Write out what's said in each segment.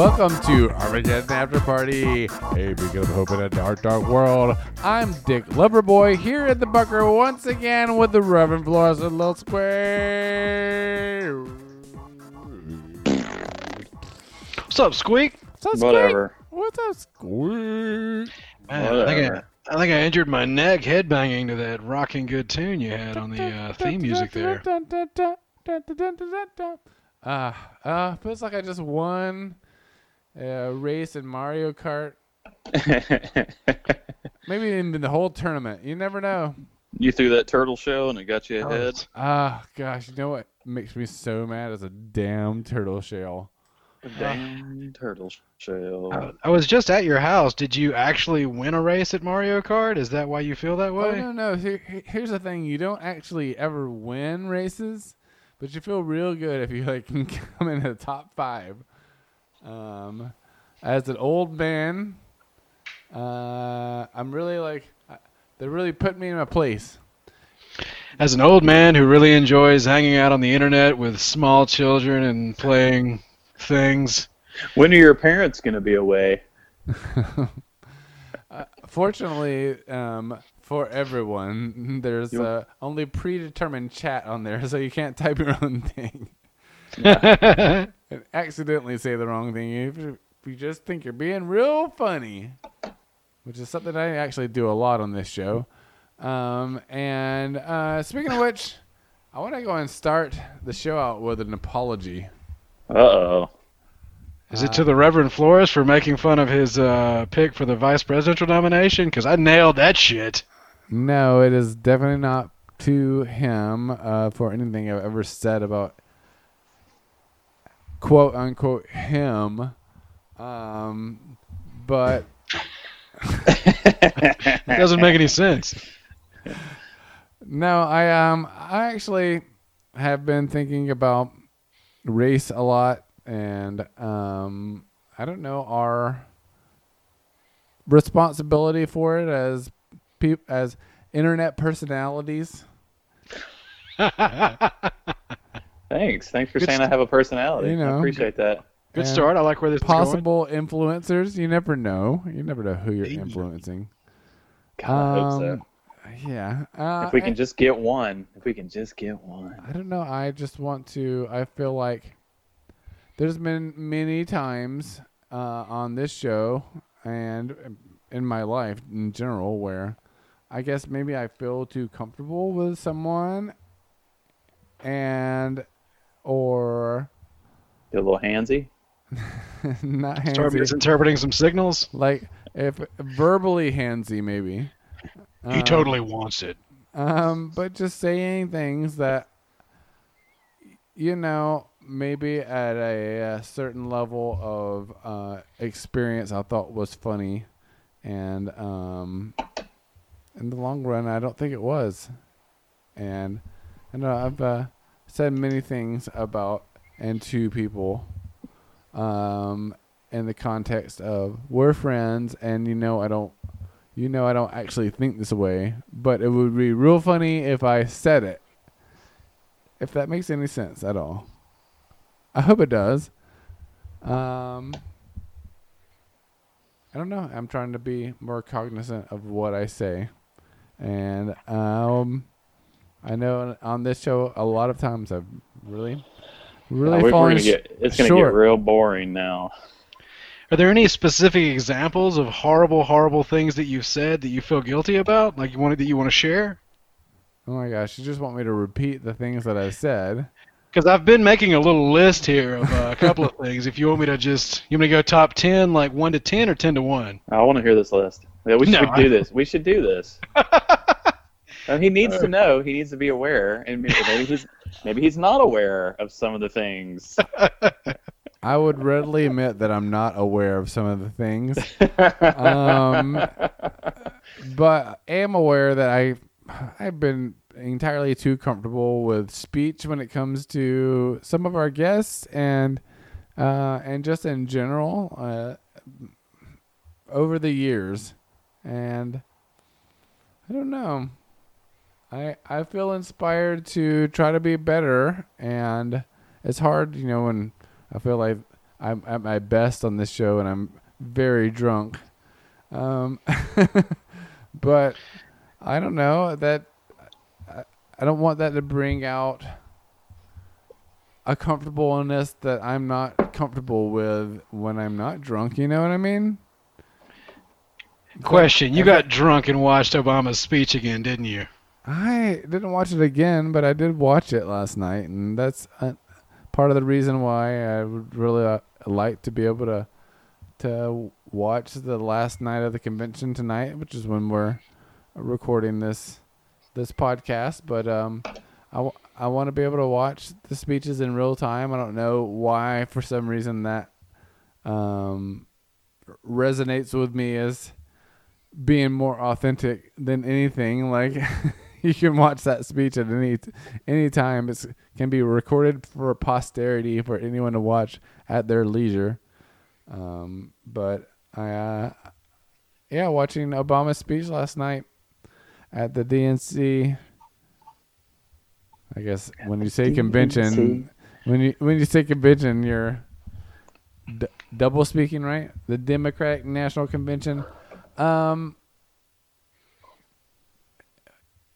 Welcome to Armageddon After Party, a beacon of hope in a dark, dark world. I'm Dick Loverboy here at the Bucker once again with the Reverend Flores and Little Squeak. What's up, Squeak? What's up, Squeak? Whatever. What's up, Squeak? Man, I think I, I think I injured my neck headbanging to that rocking good tune you had on the uh, theme music there. Uh, uh, feels like I just won a race in Mario Kart. Maybe even the whole tournament. You never know. you threw that turtle show and it got you Oh, ahead. Ah, gosh, you know what makes me so mad is a damn turtle shell. Damn turtle shell. I, I was just at your house. Did you actually win a race at Mario Kart? Is that why you feel that way? Oh way? no, no. Here, here- here's the thing: you don't actually ever win races, but you feel real good if you like can come in the top five. Um, as an old man, uh, I'm really like uh, they're really put me in my place. As an old man who really enjoys hanging out on the internet with small children and playing things, When are your parents going to be away? Fortunately, um, for everyone, there's You- uh, only predetermined chat on there, so you can't type your own thing yeah, and accidentally say the wrong thing. If you, just think you're being real funny, which is something I actually do a lot on this show. Um, and uh, speaking of which, I want to go and start the show out with an apology. Uh oh. is it to the Reverend Flores for making fun of his uh, pick for the vice presidential nomination? Because I nailed that shit. No, it is definitely not to him uh, for anything I've ever said about quote unquote him. Um, but It doesn't make any sense. no, I um I actually have been thinking about race a lot, and um I don't know our responsibility for it as peop- as internet personalities. Thanks. Thanks for Good saying I have a personality. You know. I appreciate that. Good And start. I like where this is going. possible influencers. You never know. You never know who you're Maybe. influencing. God, I hope so. Um, Yeah. Uh, If we can I, just get one. If we can just get one. I don't know. I just want to. I feel like there's been many times uh, on this show and in my life in general where I guess maybe I feel too comfortable with someone and or Get a little handsy. not Start handsy. misinterpreting some signals. like if verbally handsy maybe. He Um, totally wants it. Um, but just saying things that, you know, maybe at a, uh certain level of uh, experience I thought was funny, and um, in the long run, I don't think it was. And I don't know I've uh, said many things about and to people, um, in the context of we're friends, and you know I don't you know I don't actually think this way, but it would be real funny if I said it. If that makes any sense at all. I hope it does. Um I don't know. I'm trying to be more cognizant of what I say. And um I know on this show a lot of times I've really really Uh, we- fallen gonna get, it's going to get real boring now. Are there any specific examples of horrible, horrible things that you've said that you feel guilty about? Like you wanted that you want to share? Oh my gosh, you just want me to repeat the things that I said. Because I've been making a little list here of uh, a couple of things. If you want me to just, you want me to go top ten, like one to ten or ten to one? I want to hear this list. Yeah, we should No, do I- this. We should do this. Uh, he needs to know. He needs to be aware, and maybe maybe he's maybe he's not aware of some of the things. I would readily admit that I'm not aware of some of the things. Um, but I am aware that I I've been entirely too comfortable with speech when it comes to some of our guests and uh, and just in general uh, over the years, and I don't know. I I feel inspired to try to be better, and it's hard, you know, when I feel like I'm at my best on this show, and I'm very drunk. Um, but I don't know that. I, I don't want that to bring out a comfortableness that I'm not comfortable with when I'm not drunk. You know what I mean? Question: You got drunk and watched Obama's speech again, didn't you? I didn't watch it again, but I did watch it last night, and that's part of the reason why I would really uh, like to be able to to watch the last night of the convention tonight, which is when we're recording this this podcast. But um, I, w- I want to be able to watch the speeches in real time. I don't know why, for some reason, that um, resonates with me as being more authentic than anything. Like you can watch that speech at any any time. It can be recorded for posterity for anyone to watch at their leisure. Um, but I, uh, yeah, watching Obama's speech last night at the DNC. I guess when you say convention, when you when you say convention, you're d- double speaking, right? The Democratic National Convention. Um,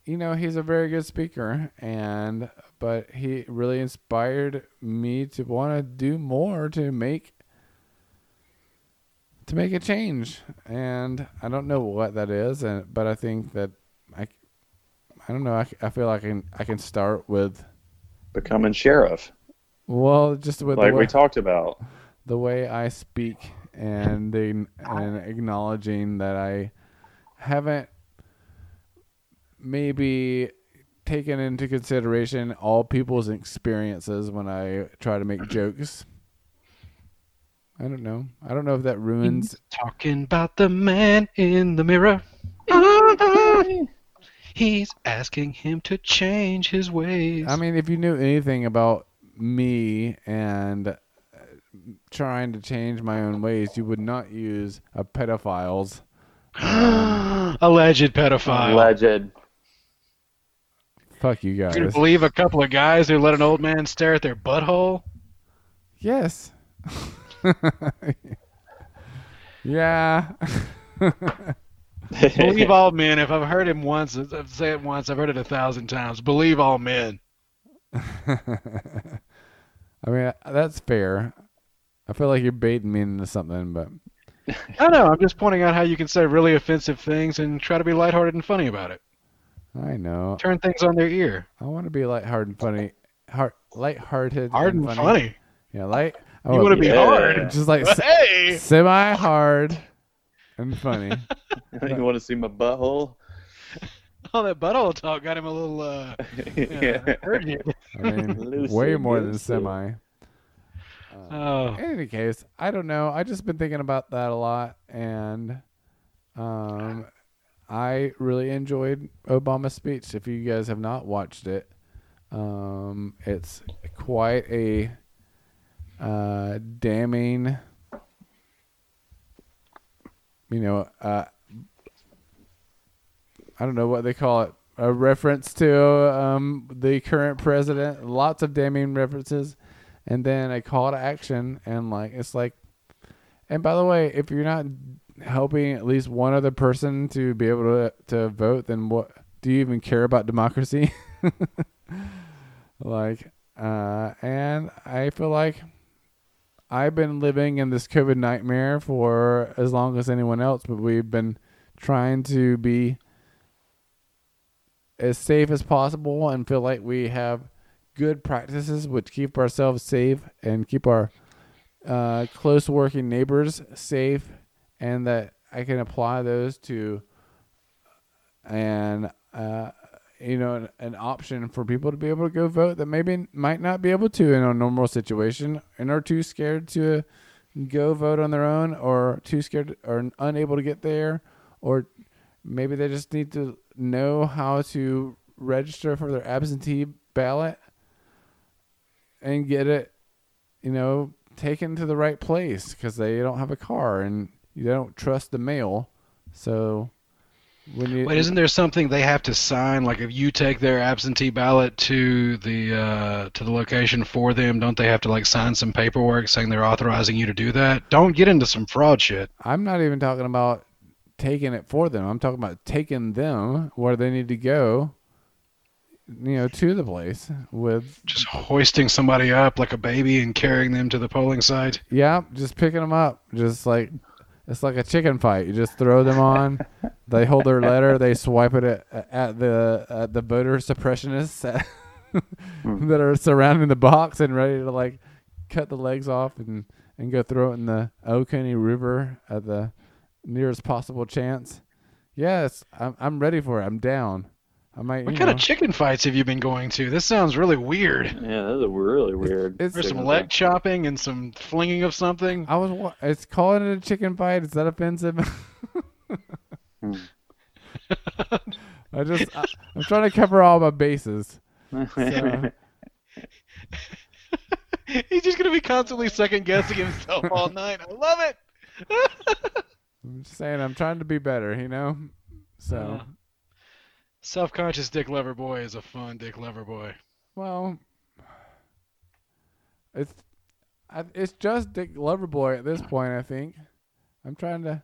you know, he's a very good speaker, and but he really inspired me to want to do more to make to make a change, and I don't know what that is, and but I think that I, I don't know. I, I feel like I can I can start with Becoming sheriff, well, just with like the way, we talked about. the way I speak and the and acknowledging that I haven't maybe taken into consideration all people's experiences when I try to make jokes. I don't know. I don't know if that ruins Talking about the man in the mirror. He's asking him to change his ways. I mean, if you knew anything about me and uh, trying to change my own ways, you would not use a pedophile's. Alleged pedophile. Alleged. Fuck you guys. believe a couple of guys who let an old man stare at their butthole? Yes. yeah. Believe all men. If I've heard him once, I've say it once. I've heard it a thousand times. Believe all men. I mean, that's fair. I feel like you're baiting me into something, but I don't know. I'm just pointing out how you can say really offensive things and try to be lighthearted and funny about it. I know. Turn things on their ear. I want to be lighthearted and funny. Heart, lighthearted Hard and funny. Yeah, light. I You want to be yeah. hard. just like Hey. semi-hard and funny. you want to see my butthole? Oh, that butthole talk got him a little uh, yeah, urgent. I mean, Loosey way more than semi. Uh, Oh, in any case, I don't know. I just been thinking about that a lot, and um, I really enjoyed Obama's speech. If you guys have not watched it, um, it's quite a uh, damning, you know, uh, I don't know what they call it, a reference to um, the current president. Lots of damning references and then a call to action and like it's like and by the way if you're not helping at least one other person to be able to to vote then what do you even care about democracy? Like uh and i feel like i've been living in this covid nightmare for as long as anyone else but we've been trying to be as safe as possible and feel like we have good practices which keep ourselves safe and keep our uh, close working neighbors safe and that I can apply those to and uh, you know an, an option for people to be able to go vote that maybe might not be able to in a normal situation and are too scared to go vote on their own or too scared or unable to get there or maybe they just need to know how to register for their absentee ballot and get it, you know, taken to the right place because they don't have a car and you don't trust the mail. So When you, Wait, isn't there something they have to sign? Like if you take their absentee ballot to the uh, to the location for them, don't they have to like sign some paperwork saying they're authorizing you to do that? Don't get into some fraud shit. I'm not even talking about taking it for them. I'm talking about taking them where they need to go. You know, to the place with Just hoisting somebody up like a baby and carrying them to the polling site. yeah, just picking them up, just like it's like a chicken fight. You just throw them on. they hold their letter. They swipe it at, at the at the voter suppressionists hmm. that are surrounding the box and ready to like cut the legs off and and go throw it in the Oconee River at the nearest possible chance. Yes, I'm I'm ready for it. I'm down. I might. What kind know, of chicken fights have you been going to? This sounds really weird. Yeah, that's a really weird. it's- There's some signal. leg chopping and some flinging of something. I was. It's calling it a chicken fight. Is that offensive? I just. I, I'm trying to cover all my bases. So, He's just gonna be constantly second guessing himself all night. I love it. I'm just saying. I'm trying to be better. You know. So. Uh, Self-conscious Dick Loverboy is a fun Dick Loverboy. Well, it's it's just Dick Loverboy at this point. I think I'm trying to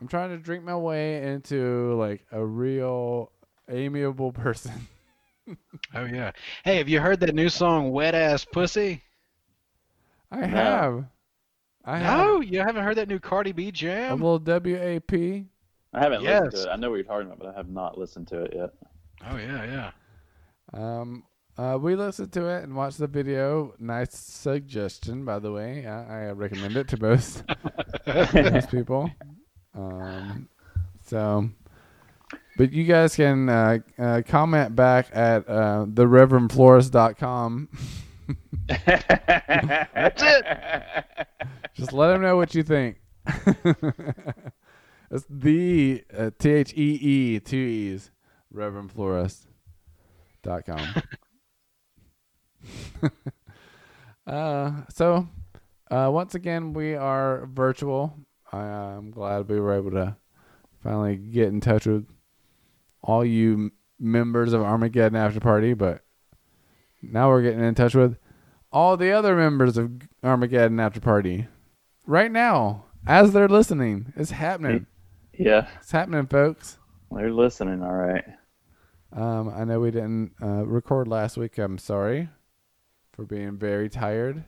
I'm trying to drink my way into like a real amiable person. Oh yeah. Hey, have you heard that new song "Wet Ass Pussy"? I No. have, I have No, you haven't heard that new Cardi B jam. A little WAP. I haven't listened to it. I know what you're talking about, but I have not listened to it yet. Oh yeah, yeah. Um, uh, we listened to it and watched the video. Nice suggestion, by the way. I, I recommend it to both most people. Um, so, but you guys can uh, uh, comment back at uh, thereverendflorist.com. That's it. Just let them know what you think. it's the uh, T H E E two E's reverendflorist.com. uh, so, uh, once again, we are virtual. I, I'm glad we were able to finally get in touch with all you m- members of Armageddon After Party, but now we're getting in touch with all the other members of Armageddon After Party right now as they're listening. It's happening. Yeah, It's happening, folks. they're listening. All right. Um, I know we didn't uh, record last week. I'm sorry for being very tired,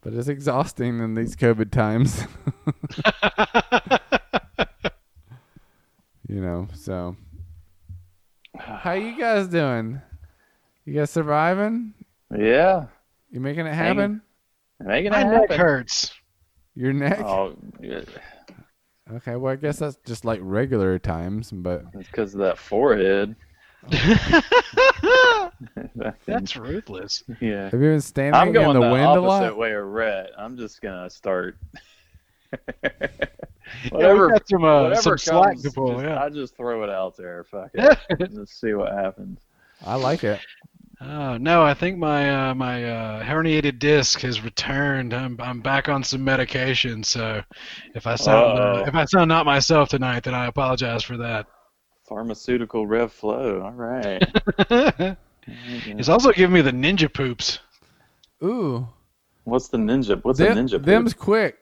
but it's exhausting in these COVID times. you know, so how you guys doing? You guys surviving? Yeah, You making it Hanging. happen? making it My neck hurts. Your neck? Oh, yeah. Okay, well I guess that's just like regular times, but it's because of that forehead. That's ruthless. yeah. have you been standing I'm going in the, the wind a opposite lot? way of Rhett. I'm just gonna start. Yeah, whatever, we got some, uh, whatever some slack comes, to pull. just- yeah. I just throw it out there. Fuck it. Let's see what happens. I like it. Oh no, I think my uh, my uh, herniated disc has returned. I'm I'm back on some medication, so if I sound uh, if I sound not myself tonight, then I apologize for that. Pharmaceutical Rev Flow. All right. it's also giving me the ninja poops. Ooh, What's the ninja? What's them, a ninja? poop? them's quick.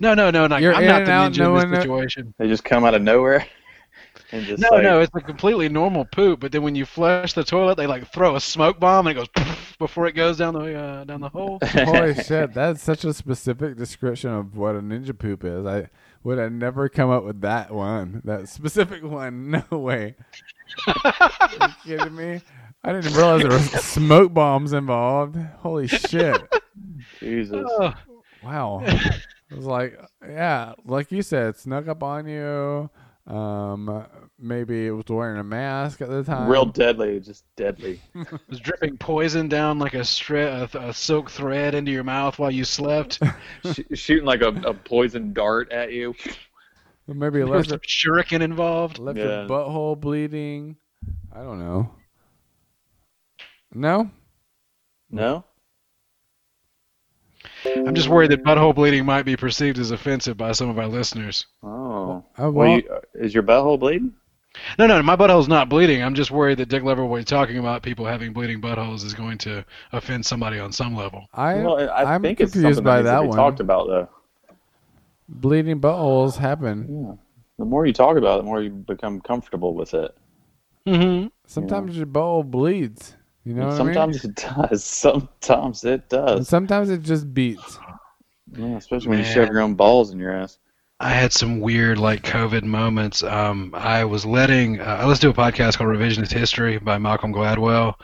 No, no, no, no. You're I'm not the out, ninja no in this situation. They just come out of nowhere. And just No, like, no, it's a completely normal poop. But then when you flush the toilet, they like throw a smoke bomb and it goes before it goes down the uh, down the hole. Holy shit, that's such a specific description of what a ninja poop is. I would have never come up with that one. That specific one. No way. Are you kidding me? I didn't realize there were smoke bombs involved. Holy shit. Jesus. Oh, Wow. It was like, yeah, like you said, snuck up on you. Um, maybe it was wearing a mask at the time. Real deadly, just deadly. it was dripping poison down like a, stre- a, a silk thread into your mouth while you slept. Sh- shooting like a, a poison dart at you. Maybe it There was left, some shuriken involved. left Yeah. your butthole bleeding. I don't know. No? No? I'm just worried that butthole bleeding might be perceived as offensive by some of our listeners. Oh. Well, well, you, uh, is your butthole bleeding? No, no, my butthole's not bleeding. I'm just worried that Dick Loverboy talking about people having bleeding buttholes is going to offend somebody on some level. I well, I I'm think it's confused something by that, that one. talked about, though. bleeding buttholes happen. Yeah. The more you talk about it, the more you become comfortable with it. Mm-hmm. Sometimes your butthole bleeds. You know And what I mean? sometimes it does. Sometimes it And does. sometimes it just beats. Yeah, especially when you shove your own balls in your ass. I had some weird like COVID moments. Um, I was letting uh, I listened to a podcast called Revisionist History by Malcolm Gladwell,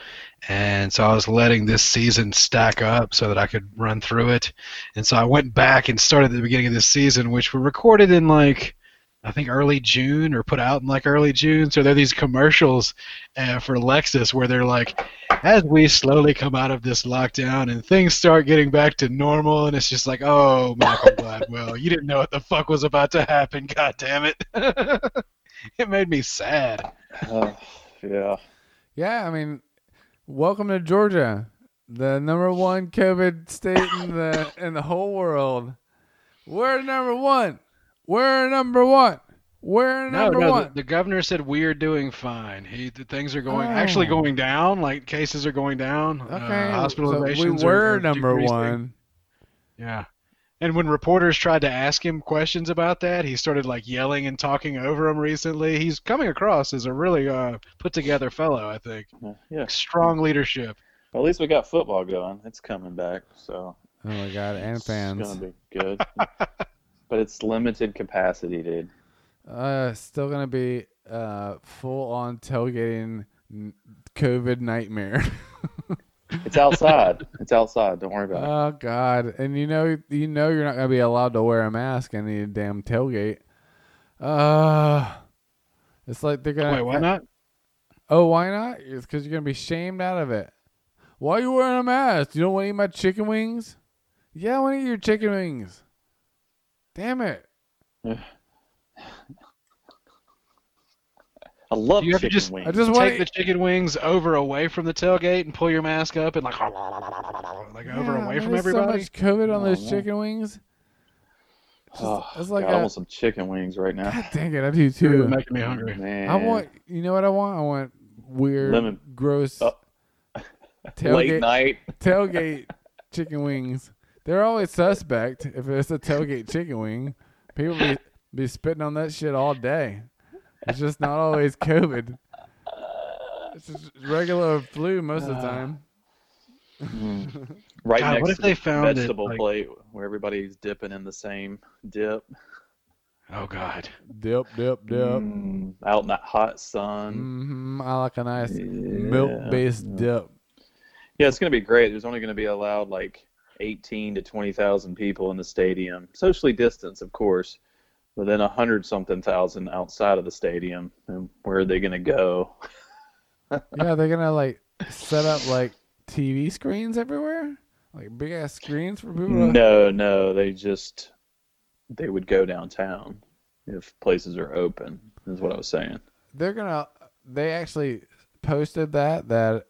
and so I was letting this season stack up so that I could run through it. And so I went back and started at the beginning of this season, which were recorded in like I think early June or put out in like early June. So there are these commercials uh, for Lexus where they're like, as we slowly come out of this lockdown and things start getting back to normal, and it's just like, oh, Malcolm Gladwell, you didn't know what the fuck was about to happen. God damn it! it made me sad. Uh, yeah. Yeah, I mean, welcome to Georgia, the number one COVID state in the in the whole world. We're number one. We're number one. We're No, number no, one. the, the governor said we're doing fine. He the things are going Oh. actually going down. Like cases are going down. okay, uh, so hospitalizations we were are number decreasing. one. Yeah. And when reporters tried to ask him questions about that, he started like yelling and talking over them recently. He's coming across as a really uh, put together fellow, I think. Yeah. Strong leadership. Well, at least we got football going. It's coming back, so Oh my god, and it's fans. gonna be good. but it's limited capacity, dude. Uh, still gonna be uh full on tailgating n- COVID nightmare. It's outside. it's outside. Don't worry about it. oh god, and you know you know you're not gonna be allowed to wear a mask in the damn tailgate. Uh, it's like they're gonna. Wait, why not? Oh, why not? It's because you're gonna be shamed out of it. Why are you wearing a mask? You don't want to eat my chicken wings? Yeah, I want to eat your chicken wings. Damn it! I love Do you have to chicken just- wings. I just want Take the chicken wings over away from the tailgate and pull your mask up and like like over Yeah, away from there's everybody. So much COVID on Oh, those no. chicken wings. Just- oh, it's like God, I a- want some chicken wings right now. God dang it, I do You're too. making me hungry. Man. I want, you know what I want? I want weird, Lemon. gross Oh. late tailgate night. tailgate chicken wings. They're always suspect if it's a tailgate chicken wing. People be, be spitting on that shit all day. It's just not always COVID. It's just regular flu most of the time. Mm. Right God, next what if to they the found it, vegetable like- plate where everybody's dipping in the same dip. Oh God. Dip, dip, dip. Mm, out in that hot sun. Mm-hmm, I like a nice Yeah. milk-based dip. Yeah, it's going to be great. There's only going to be allowed like 18 to 20,000 people in the stadium, socially distanced, of course, but then a hundred something thousand outside of the stadium. And where are they going to go? Yeah, they're gonna like set up like TV screens everywhere, like big ass screens for people. To... No, no, they just they would go downtown if places are open. Is what I was saying. They're gonna. They actually posted that that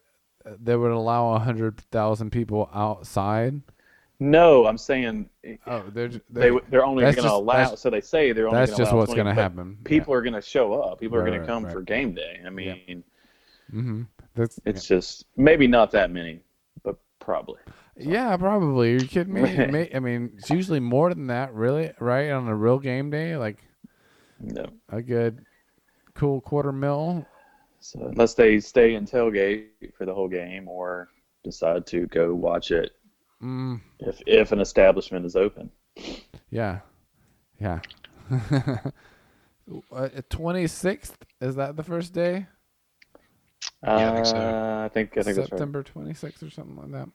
uh, they would allow a hundred thousand people outside. No, I'm saying Oh, they're they they're, they're only going to allow. So they say they're only. that's gonna just allow what's gonna happen. People are going to show up. People are Right, going to come right. for game day. I mean, mm-hmm. That's it's just maybe not that many, but probably. yeah, probably. Are you kidding me? I mean, it's usually more than that, really, right? On a real game day, like No. a good, cool quarter mil. So unless they stay in tailgate for the whole game or decide to go watch it Mm, if if an establishment is open. yeah, yeah. Twenty sixth is that the first day? Yeah, I think so. Uh, I think I think. September twenty sixth or something like that.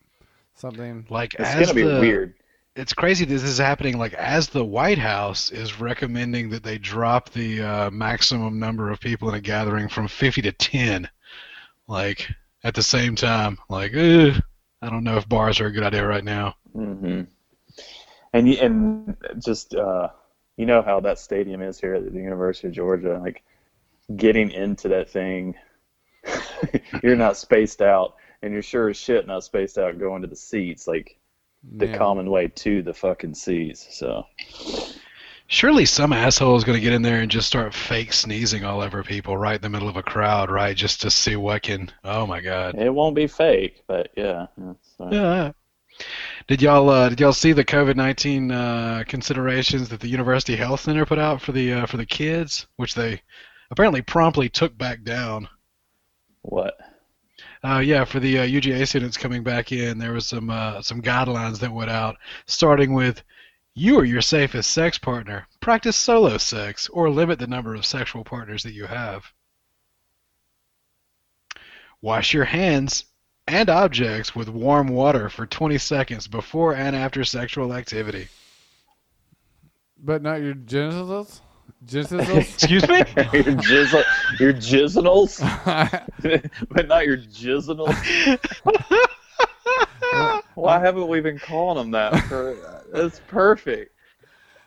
Something. Like It's as gonna be the, weird. It's crazy this is happening. Like as the White House is recommending that they drop the uh, maximum number of people in a gathering from 50 to 10. Like at the same time, like ugh, I don't know if bars are a good idea right now. hmm And you, and just uh, you know how that stadium is here at the University of Georgia. Like getting into that thing, you're not spaced out, and you're sure as shit not spaced out going to the seats. Like the Yeah. common way to the fucking seats. So Surely some asshole is going to get in there and just start fake sneezing all over people right in the middle of a crowd, right? Just to see what can. Oh my god. it won't be fake, but yeah. Yeah. Did y'all uh, did y'all see the COVID nineteen uh, considerations that the University Health Center put out for the uh, for the kids, which they apparently promptly took back down? What? Uh, yeah, for the uh, UGA students coming back in, there was some uh, some guidelines that went out, starting with you are your safest sex partner. Practice solo sex or limit the number of sexual partners that you have. Wash your hands and objects with warm water for 20 seconds before and after sexual activity. But not your genitals? Genitals? Excuse me? your jizzle, your jizzles, but not your jizzles. Why haven't we been calling them that? For, uh, that's perfect.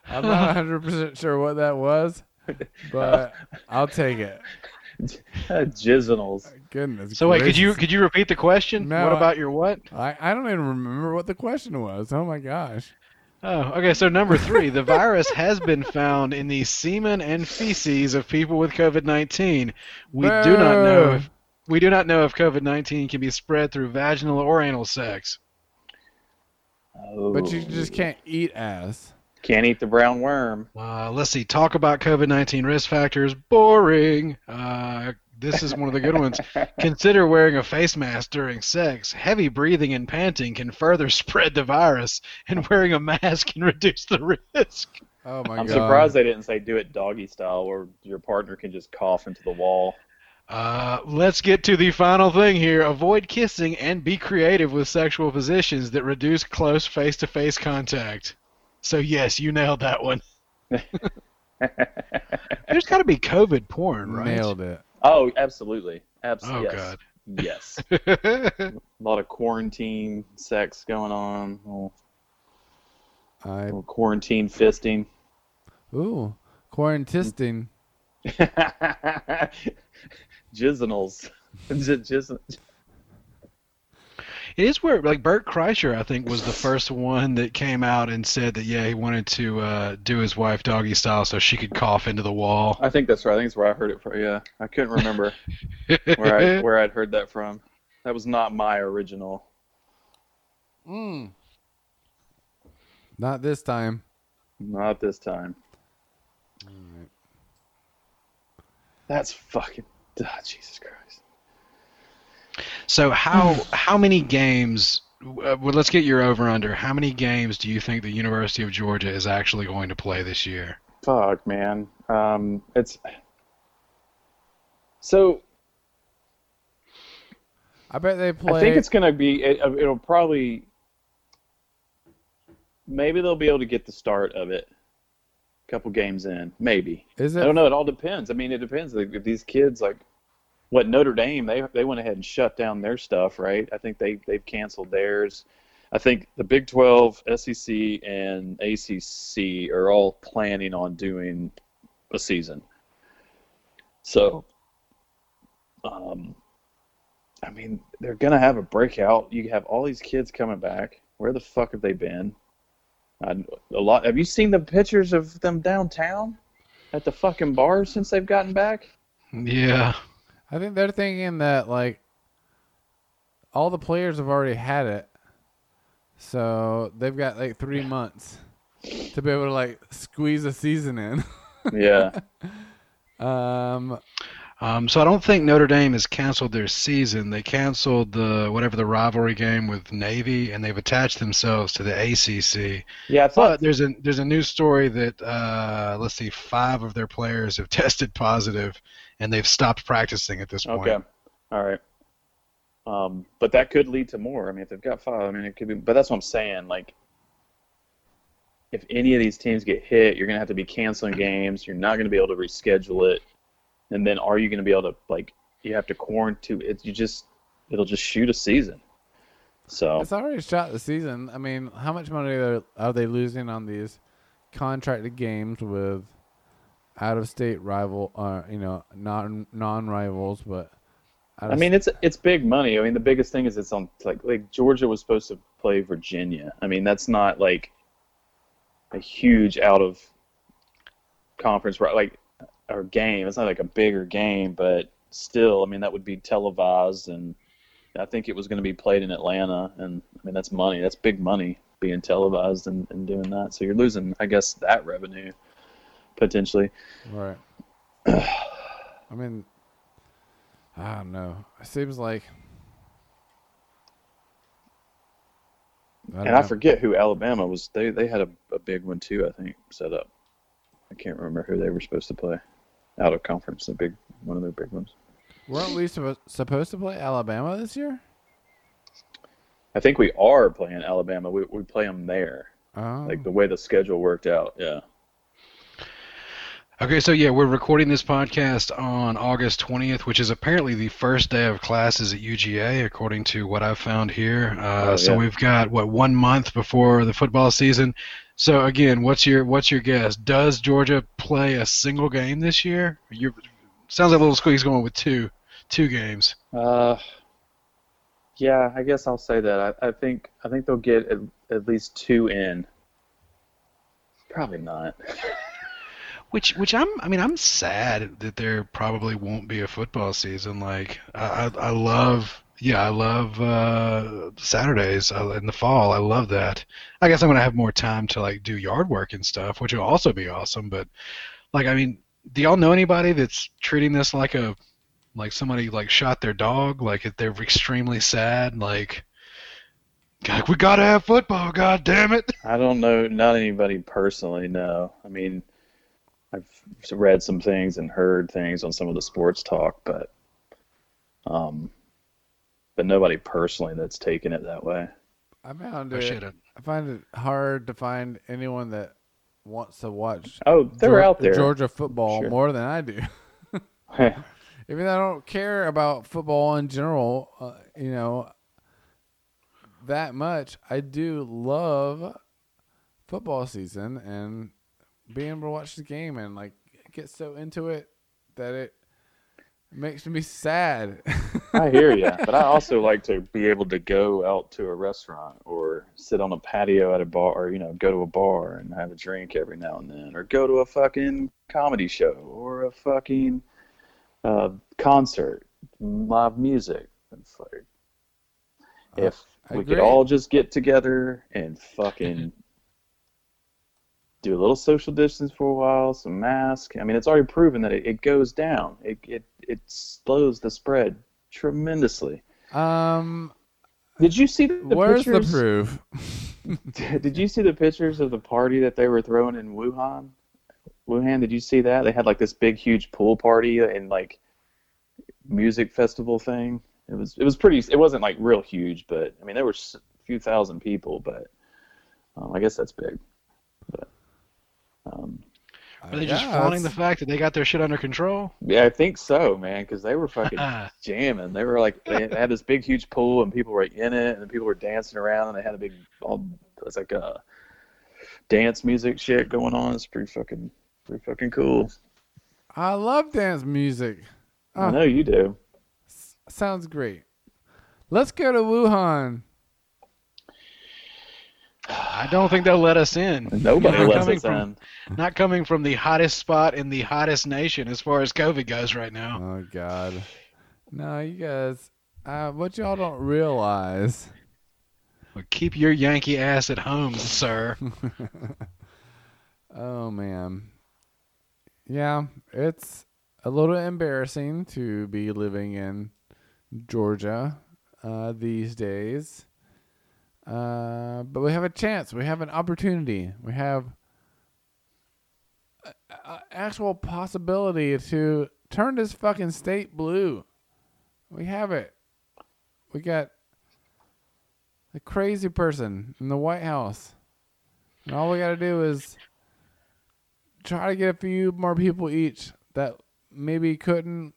I'm not 100% sure what that was, but I'll take it. Jizzles. Goodness. So wait, could you could you repeat the question? No, what I- about your what? I, I don't even remember what the question was. Oh my gosh. Oh, okay. So number three, the virus has been found in the semen and feces of people with COVID-19. We do not know if we do not know if COVID-19 can be spread through vaginal or anal sex. But you Oh. just can't eat ass. can't eat the brown worm. Uh, let's see. Talk about COVID-19 risk factors. Boring. Uh, this is one of the good ones. Consider wearing a face mask during sex. Heavy breathing and panting can further spread the virus, and wearing a mask can reduce the risk. Oh my god. I'm god. surprised they didn't say do it doggy style, where your partner can just cough into the wall. Uh, let's get to the final thing here. Avoid kissing and be creative with sexual positions that reduce close face-to-face contact. So yes, you nailed that one. There's got to be COVID porn, right? Nailed it. Oh, absolutely, Oh absolutely. yes. god. Yes. A lot of quarantine sex going on. Little, I quarantine fisting. ooh quarantisting. Jizzles. It is weird. Like Bert Kreischer, I think, was the first one that came out and said that yeah, he wanted to uh, do his wife doggy style so she could cough into the wall. I think that's right. I think it's where I heard it from. Yeah, I couldn't remember where I where I'd heard that from. That was not my original. Mm. Not this time. Not this time. All right. That's fucking. ah, Jesus Christ. So how how many games? Uh, well, let's get your over under. How many games do you think the University of Georgia is actually going to play this year? Fuck, man. Um, it's so. I bet they play. I think it's gonna be. It, it'll probably. Maybe they'll be able to get the start of it. A couple games in, maybe. Is it? I don't know. It all depends. I mean, it depends. Like, if these kids, like, what Notre Dame, they they went ahead and shut down their stuff, right? I think they they've canceled theirs. I think the Big 12, SEC, and ACC are all planning on doing a season. So, um, I mean, they're gonna have a breakout. You have all these kids coming back. Where the fuck have they been? I, a lot. Have you seen the pictures of them downtown at the fucking bars since they've gotten back? Yeah. I think they're thinking that like all the players have already had it, so they've got like three months to be able to like squeeze a season in. Yeah. um, Um, so I don't think Notre Dame has canceled their season. They canceled the whatever the rivalry game with Navy, and they've attached themselves to the ACC. Yeah, I But there's a there's a news story that uh, let's see, five of their players have tested positive, and they've stopped practicing at this point. Okay. All right. Um, but that could lead to more. I mean, if they've got five, I mean, it could be. But that's what I'm saying. Like, if any of these teams get hit, you're gonna have to be canceling games. You're not gonna be able to reschedule it. And then, are you gonna be able to like? You have to quarantine. It. You just. It'll just shoot a season. So it's already shot the season. I mean, how much money are, are they losing on these contracted games with out of state rival, uh, you know, non non rivals, but I mean, it's it's big money. I mean, the biggest thing is it's on like like Georgia was supposed to play Virginia. I mean, that's not like a huge out of conference right like or game. It's not like a bigger game, but still, I mean, that would be televised, and I think it was going to be played in Atlanta, and I mean, that's money. That's big money being televised and, and doing that. So you're losing, I guess, that revenue potentially. Right. I mean, I don't know. It seems like. I and I forget who Alabama was. They they had a, a big one too. I think set up. I can't remember who they were supposed to play out of conference. The big one of their big ones. Weren't we suppo- supposed to play Alabama this year? I think we are playing Alabama. We we play them there. Oh. Like the way the schedule worked out. Yeah. Okay, so yeah, we're recording this podcast on August 20th, which is apparently the first day of classes at UGA, according to what I've found here. Uh, Oh, So we've got what one month before the football season. So again, what's your what's your guess? Does Georgia play a single game this year? You sounds like a Little Squeak's going with two two games. Uh, yeah, I guess I'll say that. I, I think I think they'll get at, at least two in. Probably not. Which, which I'm, I mean, I'm sad that there probably won't be a football season. Like, I, I, I love, yeah, I love uh, Saturdays uh, in the fall. I love that. I guess I'm gonna have more time to like do yard work and stuff, which will also be awesome. But, like, I mean, do y'all know anybody that's treating this like a, like somebody like shot their dog? Like, if they're extremely sad, like. God, we gotta have football. God damn it! I don't know, not anybody personally. No, I mean, I've read some things and heard things on some of the sports talk, but um, but nobody personally that's taken it that way. I found it. shit, I find it hard to find anyone that wants to watch. Oh, they're Geor- out there. Georgia football Sure. more than I do. Even though I don't care about football in general, uh, you know, that much, I do love football season and being able to watch the game and like get so into it that it makes me sad. I hear you, but I also like to be able to go out to a restaurant or sit on a patio at a bar, or you know, go to a bar and have a drink every now and then, or go to a fucking comedy show or a fucking uh, concert, live music. It's like if I we agree. could all just get together and fucking do a little social distance for a while, some mask. I mean, it's already proven that it, it goes down. It, it it slows the spread tremendously. um, Did you see the where's the pictures? proof? Did you see the pictures of the party that they were throwing in Wuhan? Wuhan, did you see that? They had like this big, huge pool party and like music festival thing. It was it was pretty. It wasn't like real huge, but I mean there were a few thousand people. But um, I guess that's big. But um, Are they uh, just Yeah, flaunting the fact that they got their shit under control? yeah, I think so, man, because they were fucking jamming. They were like they had this big, huge pool, and people were in it, and people were dancing around, and they had a big, all it's like a dance music shit going on. It's pretty fucking, pretty fucking cool. I love dance music. I Oh, know you do. sounds great. Let's go to Wuhan. I don't think they'll let us in. Nobody Not lets coming us from, in. Not coming from the hottest spot in the hottest nation as far as COVID goes right now. Oh God, no, you guys. Uh, what y'all don't realize. Well, keep your Yankee ass at home, sir. Oh man, yeah, it's a little embarrassing to be living in Georgia uh, these days. Uh, but we have a chance. We have an opportunity. We have an actual possibility to turn this fucking state blue. We have it. We got a crazy person in the White House. And all we got to do is try to get a few more people each that maybe couldn't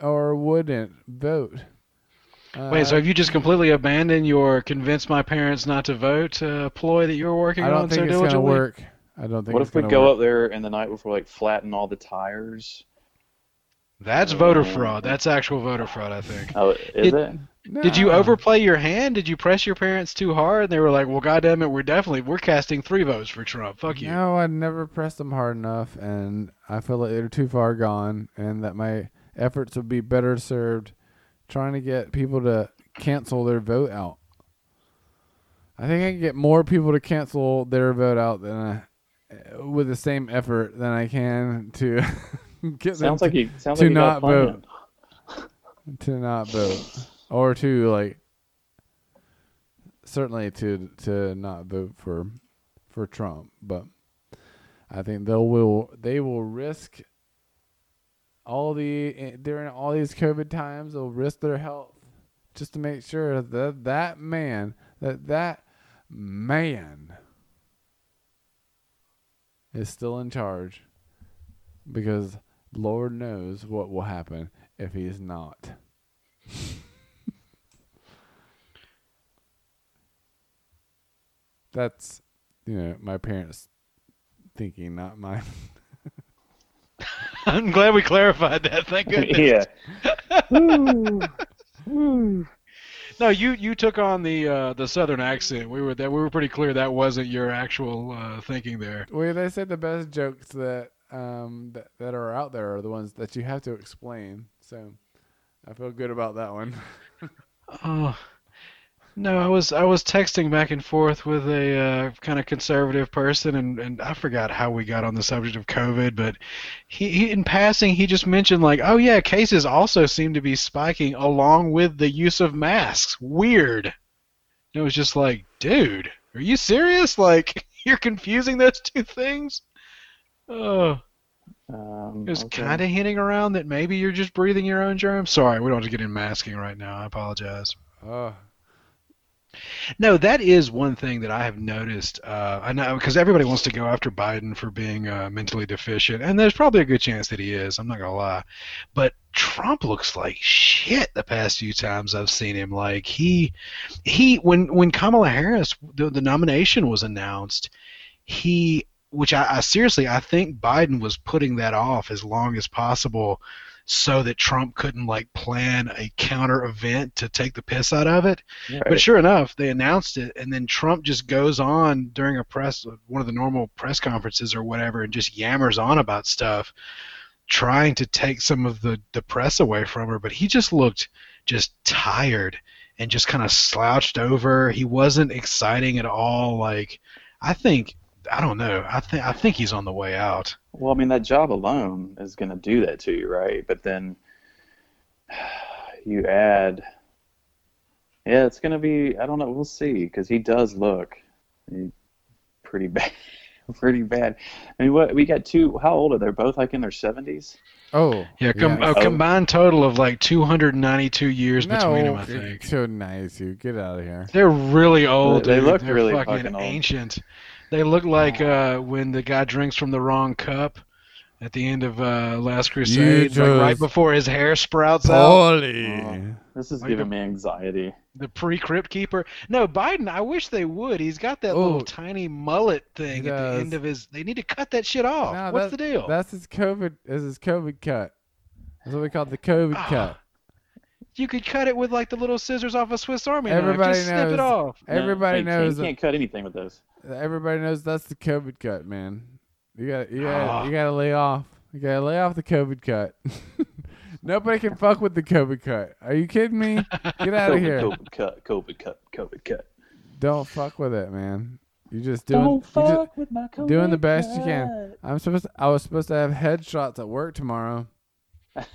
or wouldn't vote. Uh, Wait, so have you just completely abandoned your convince my parents not to vote uh, ploy that you're working on? I don't on think so it's gonna work. I don't think. What it's if we go work. up there in the night before, like flatten all the tires, That's voter fraud. That's actual voter fraud, I think. Oh, is Did- it? Did you overplay your hand? Did you press your parents too hard? And they were like, "Well, goddamn it, we're definitely we're casting three votes for Trump. Fuck you." No, I never pressed them hard enough, and I feel like they're too far gone, and that my efforts would be better served trying to get people to cancel their vote out. I think I can get more people to cancel their vote out than I, with the same effort than I can to get Sounds them like you sounds to like you not vote. to, to not vote, or to like certainly to to not vote for for Trump. But I think they will they will risk all the eh, during all these COVID times. They'll risk their health just to make sure that that man that that man is still in charge because Lord knows what will happen if he's not. That's you know my parents thinking, not mine. I'm glad we clarified that. Thank goodness. yeah. No, you you took on the uh, the southern accent. We were that we were pretty clear that wasn't your actual uh, thinking there. Well, they said the best jokes that um that, that are out there are the ones that you have to explain. So I feel good about that one. Oh. No, I was I was texting back and forth with a uh, kind of conservative person, and, and I forgot how we got on the subject of COVID, but he, he in passing he just mentioned like, oh yeah, cases also seem to be spiking along with the use of masks. Weird. And it was just like, dude, are you serious? Like you're confusing those two things? Oh, Um, it was okay. kind of hinting around that maybe you're just breathing your own germs. Sorry, we don't have to get in masking right now. I apologize. Oh, No, that is one thing that I have noticed. Uh, I know because everybody wants to go after Biden for being uh, mentally deficient, and there's probably a good chance that he is. I'm not gonna lie, but Trump looks like shit the past few times I've seen him. Like he, he when when Kamala Harris the, the nomination was announced, he which I, I seriously I think Biden was putting that off as long as possible so that Trump couldn't like plan a counter event to take the piss out of it. Right. But sure enough, they announced it, and then Trump just goes on during a press, one of the normal press conferences or whatever, and just yammers on about stuff, trying to take some of the the press away from her. But he just looked just tired and just kind of slouched over. He wasn't exciting at all. Like I think I don't know. I think I think he's on the way out. Well, I mean, that job alone is going to do that to you, right? But then you add, yeah, it's going to be, I don't know, we'll see, because he does look pretty bad. pretty bad. I mean, what we got two, how old are they? Both like in their 70s? oh, Yeah, com- yeah. a combined total of like 292 years between them. I think. so nice you get out of here. They're really old. They dude. look They're really fucking, fucking old. ancient. They look like uh, when the guy drinks from the wrong cup at the end of uh, Last Crusade, like right before his hair sprouts out. Holy. Oh. This is Like giving the- me anxiety. The pre-crypt keeper. No, Biden. I wish they would. He's got that Oh. little tiny mullet thing He at the end of his. They need to cut that shit off. No, What's that- the deal? That's his COVID. Is his COVID cut? That's what we call the COVID Ah, cut. You could cut it with like the little scissors off a Swiss Army knife. Everybody Just snip it off. Everybody hey, knows. You can't cut anything with those. Everybody knows that's the COVID cut, man. You got you got Ah. you got to lay off. You got to lay off the COVID cut. Nobody can fuck with the COVID cut. Are you kidding me? Get out of here. COVID cut, COVID cut, COVID cut. Don't fuck with it, man. You just doing Don't you just fuck with my COVID doing the best you can. I'm supposed to, I was supposed to have headshots at work tomorrow.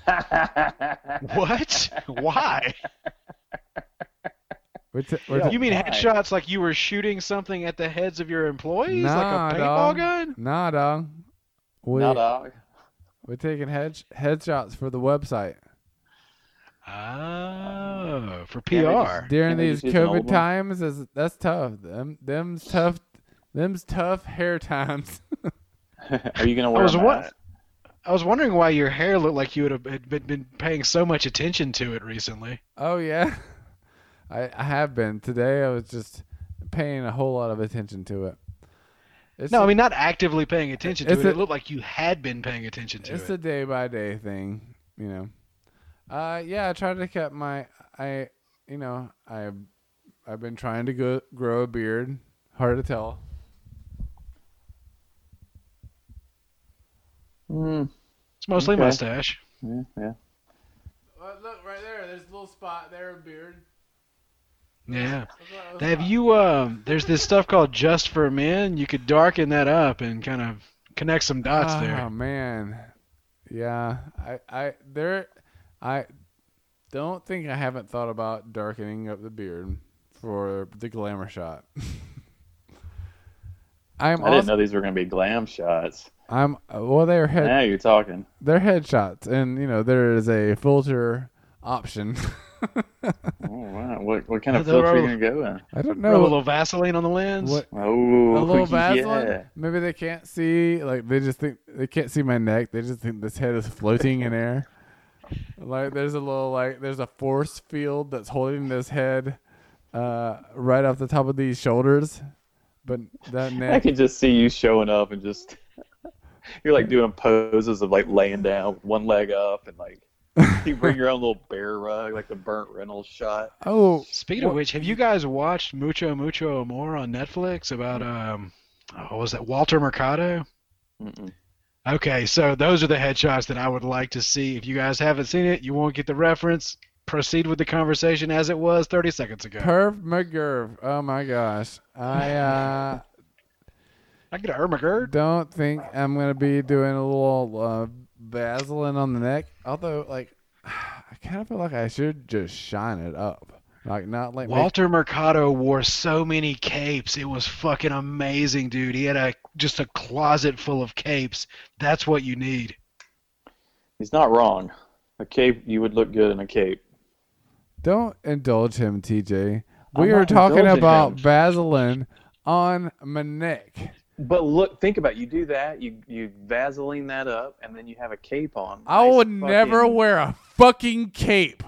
Cut. What? Why? We're t- we're t- You mean why? headshots like you were shooting something at the heads of your employees, Nah, like a paintball dog. gun? nah, dog. We, no, dog. we're taking head headshots for the website. Oh, for PR. just- during these just use an old COVID times is that's tough. Them them's tough them's tough hair times. Are you gonna I wear was a wa- mask? I was wondering why your hair looked like you would have had been, been paying so much attention to it recently. oh yeah. I I have been. Today I was just paying a whole lot of attention to it. It's No, a, I mean not actively paying attention to it. a- it looked like you had been paying attention to it's it. It's a day by day thing. you know. Uh, yeah, I tried to keep my I, you know, I, I've been trying to go grow a beard. Hard to tell. Mm, It's mostly Okay. mustache. yeah, yeah. look right there. There's a little spot there, a beard. Yeah. Have you? Um, there's this stuff called Just for Men. You could darken that up and kind of connect some dots Oh there. Oh man, yeah. I, I there, I don't think I haven't thought about darkening up the beard for the glamour shot. I'm I didn't also, know these were going to be glam shots. I'm well. They're head, Now you're talking. they're headshots, and you know there is a filter option. Oh wow! What what kind of filter are you going to go in? I don't Rub a little Vaseline on the lens. what Oh, a little Vaseline. yeah. Maybe they can't see. Like they just think they can't see my neck. They just think this head is floating in air. Like there's a little like there's a force field that's holding this head uh, right off the top of these shoulders, but that neck. I neck. can just see you showing up and just you're like doing poses of like laying down one leg up and like you bring your own little bear rug like the Burt Reynolds shot. Oh, Speaking of which, have you guys watched Mucho Mucho Amor on Netflix about um, oh, what was that Walter Mercado? Mm-mm. Okay, so those are the headshots that I would like to see. If you guys haven't seen it, you won't get the reference. Proceed with the conversation as it was 30 seconds ago. Perv McGurv. Oh my gosh. I uh, I get a Ermagerd. don't think I'm gonna be doing a little uh, Vaseline on the neck. Although, like, I kind of feel like I should just shine it up, like not like make- Walter Mercado wore so many capes. It was fucking amazing, dude. He had a just a closet full of capes. That's what you need. He's not wrong. A cape, you would look good in a cape. Don't indulge him, TJ. We are talking about him. Vaseline on my neck. But look, think about it. You do that, you you Vaseline that up, and then you have a cape on. I Nice would fucking- never wear a fucking cape.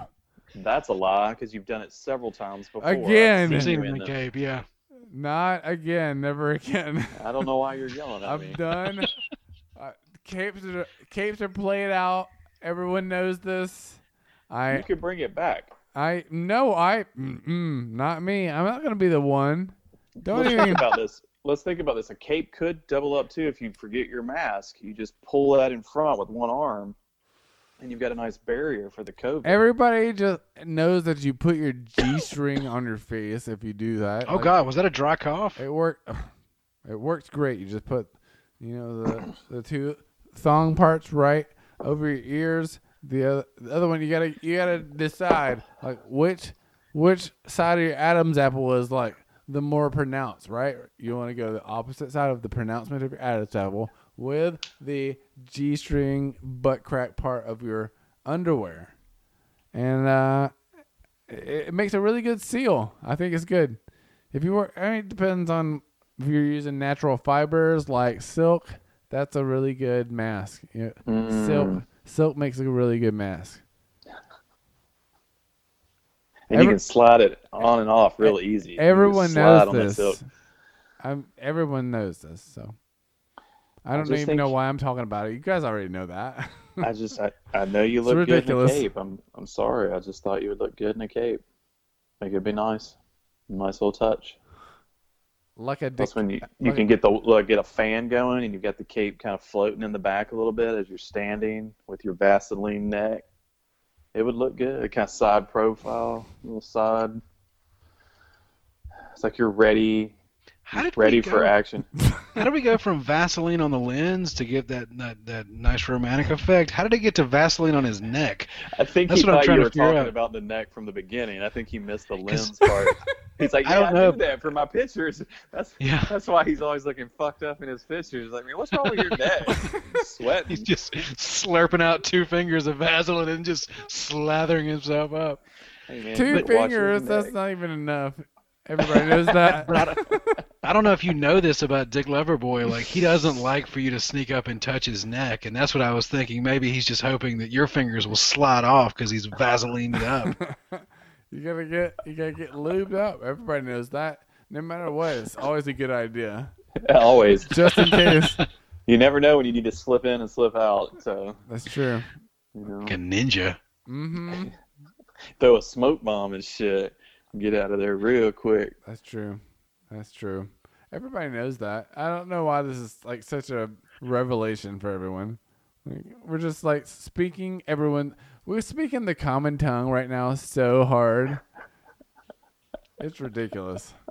That's a lie because you've done it several times before. Again. I've seen you him in in the cape, yeah. Not again. Never again. I don't know why you're yelling at me. I'm done. uh, capes are capes are played out. Everyone knows this. I you I could bring it back. I no I mm, not me. I'm not gonna be the one. Don't Let's even. think about this. Let's think about this. A cape could double up too if you forget your mask. You just pull that in front with one arm, and you've got a nice barrier for the COVID. Everybody just knows that you put your G string on your face if you do that. Oh Like, god, was that a dry cough? It worked. It works great. You just put, you know, the the two thong parts right over your ears. The other, the other one you gotta you gotta decide like which which side of your Adam's apple is like the more pronounced, right? You want to go the opposite side of the pronouncement of your apple with the G string butt crack part of your underwear, and uh, it, it makes a really good seal. I think it's good. If you were, I mean, it depends on if you're using natural fibers like silk. That's a really good mask. You know, Mm. Silk, silk makes a really good mask. And you can slide it on and off real easy. Everyone knows this. I'm, everyone knows this. So I I don't just even know why I'm talking about it. You guys already know that. I just, I, I know you It's look good in a cape. I'm, I'm sorry. I just thought you would look good in a cape. Think it'd be nice, nice little touch. like a dick. That's when you, you like- can get the like, get a fan going, and you've got the cape kind of floating in the back a little bit as you're standing with your Vaseline neck. It would look good. A kind of side profile, little side. It's like you're ready, How did ready we for action. How did we go from Vaseline on the lens to get that, that that nice romantic effect? How did it get to Vaseline on his neck? I think That's he what I'm trying you to were figure talking out. about the neck from the beginning. I think he missed the lens part. He's like, I yeah, I, don't know. knew that for my pictures. That's Yeah. that's why he's always looking fucked up in his pictures. Like, man, what's wrong with your neck? He's sweating. He's just slurping out two fingers of Vaseline and just slathering himself up. Hey, man, Two quit washing your fingers. That's neck. not even enough. Everybody knows that. But I don't, I don't know if you know this about Dick Loverboy. Like he doesn't like for you to sneak up and touch his neck, and that's what I was thinking. Maybe he's just hoping that your fingers will slide off because he's Vaselined up. You gotta get you gotta get lubed up. Everybody knows that. No matter what, it's always a good idea. Always. Just in case. You never know when you need to slip in and slip out. So That's true. You know, Like a ninja. Mm-hmm. throw a smoke bomb and shit. Get out of there real quick. That's true. That's true. Everybody knows that. I don't know why this is like such a revelation for everyone. Like, we're just like speaking everyone we're speaking the common tongue right now so hard. It's ridiculous.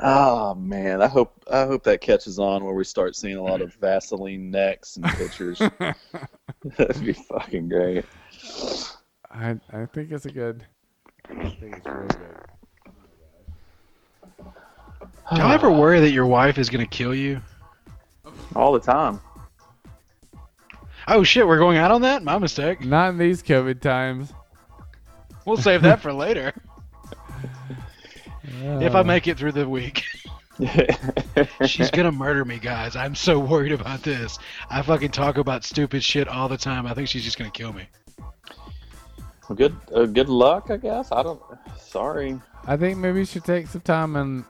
Oh man, I hope I hope that catches on where we start seeing a lot of Vaseline necks and pictures. That'd be fucking great. I I think it's a good I think it's really good. Do y'all ever worry that your wife is gonna kill you? All the time. Oh shit, we're going out on that? My mistake. Not in these COVID times. We'll save that for later. If I make it through the week. She's gonna murder me, guys. I'm so worried about this. I fucking talk about stupid shit all the time. I think she's just gonna kill me. Well, good uh, good luck, I guess. I don't. Sorry, I think maybe you should take some time and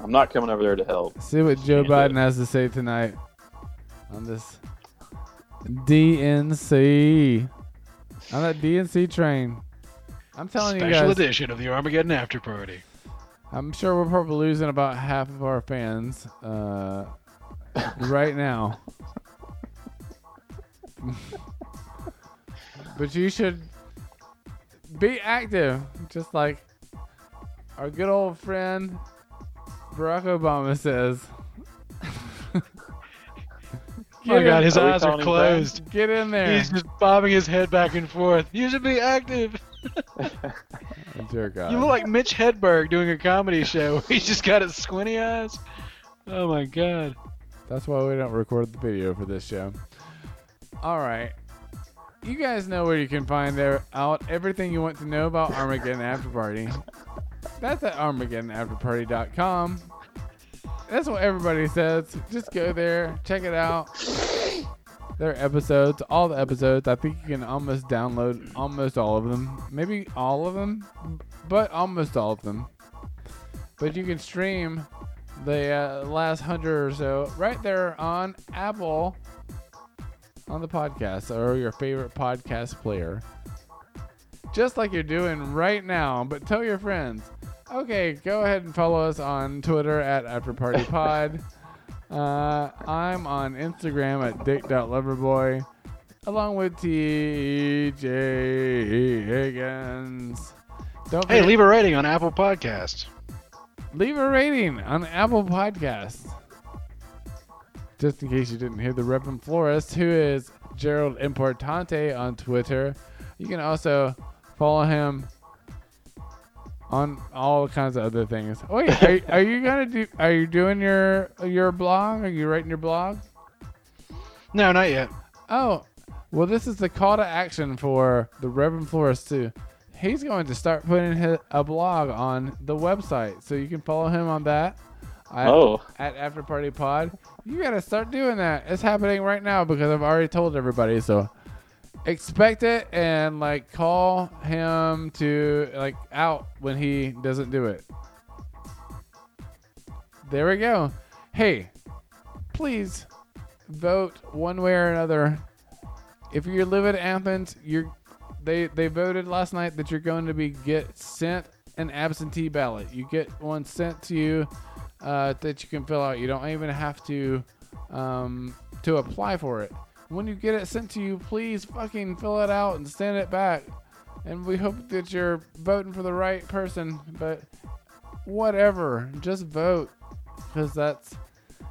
I'm not coming over there to help. see what Joe Can't do Biden it. has to say tonight on this DNC. On that DNC train. I'm telling you Special guys, edition of the Armageddon After Party. I'm sure we're probably losing about half of our fans uh, right now. but you should be active, just like our good old friend Barack Obama says. Oh my god, his Are eyes are calling him closed. Get in there. He's just bobbing his head back and forth. You should be active. Dear God. You look like Mitch Hedberg doing a comedy show where he's just got his squinty eyes. Oh my god. That's why we don't record the video for this show. All right. You guys know where you can find there out everything you want to know about Armageddon After Party. That's at ArmageddonAfterParty.com. That's what everybody says. Just go there, check it out. There are episodes, all the episodes. I think you can almost download almost all of them. Maybe all of them, but almost all of them. But you can stream the uh, last hundred or so right there on Apple on the podcast or your favorite podcast player. Just like you're doing right now, but tell your friends. Okay, go ahead and follow us on Twitter at AfterPartyPod. uh, I'm on Instagram at dick.loverboy, along with TJ Higgins. Don't Hey, leave a rating on Apple Podcasts. leave a rating on Apple Podcasts. Just in case you didn't hear the Reverend Florist, who is Gerald Importante on Twitter. You can also follow him on all kinds of other things. Oh, wait, are, are you gonna do? Are you doing your your blog? Are you writing your blog? No, not yet. Oh, well, this is the call to action for the Reverend Florist too. He's going to start putting his, a blog on the website, so you can follow him on that. Oh. at After Party Pod, you gotta start doing that. It's happening right now because I've already told everybody. So expect it and like call him to like out when he doesn't do it. There we go. Hey, please vote one way or another. If you live in Athens, you're they they voted last night that you're going to be get sent an absentee ballot. You get one sent to you uh, that you can fill out. You don't even have to um, to apply for it. When you get it sent to you, please fucking fill it out and send it back. And we hope that you're voting for the right person. But whatever, just vote because that's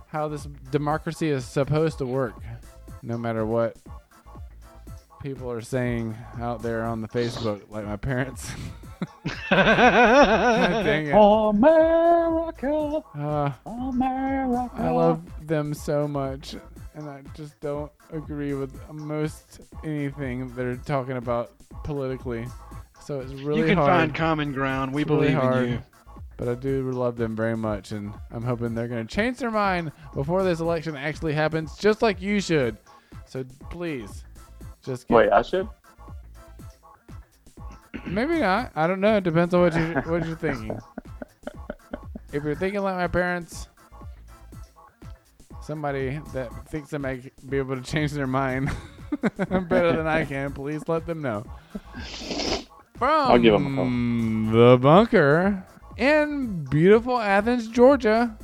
how this democracy is supposed to work. No matter what people are saying out there on the Facebook, like my parents. God dang it. America, Uh, America. I love them so much, and I just don't agree with most anything they're talking about politically. So it's really you can hard. find common ground. We It's really believe hard. in you. But I do love them very much, and I'm hoping they're going to change their mind before this election actually happens, just like you should. So please, just get, Wait, I should. Maybe not. I don't know. It depends on what you what you're thinking. If you're thinking like my parents, somebody that thinks they might be able to change their mind, better than I can. Please let them know. From I'll give 'em a call. the bunker in beautiful Athens, Georgia.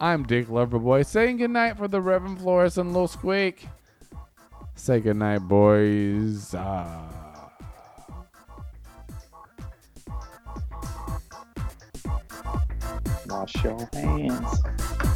I'm Dick Loverboy saying goodnight for the Reverend Flores and Lil Squeak. Say goodnight, boys. Ah. Wash your hands.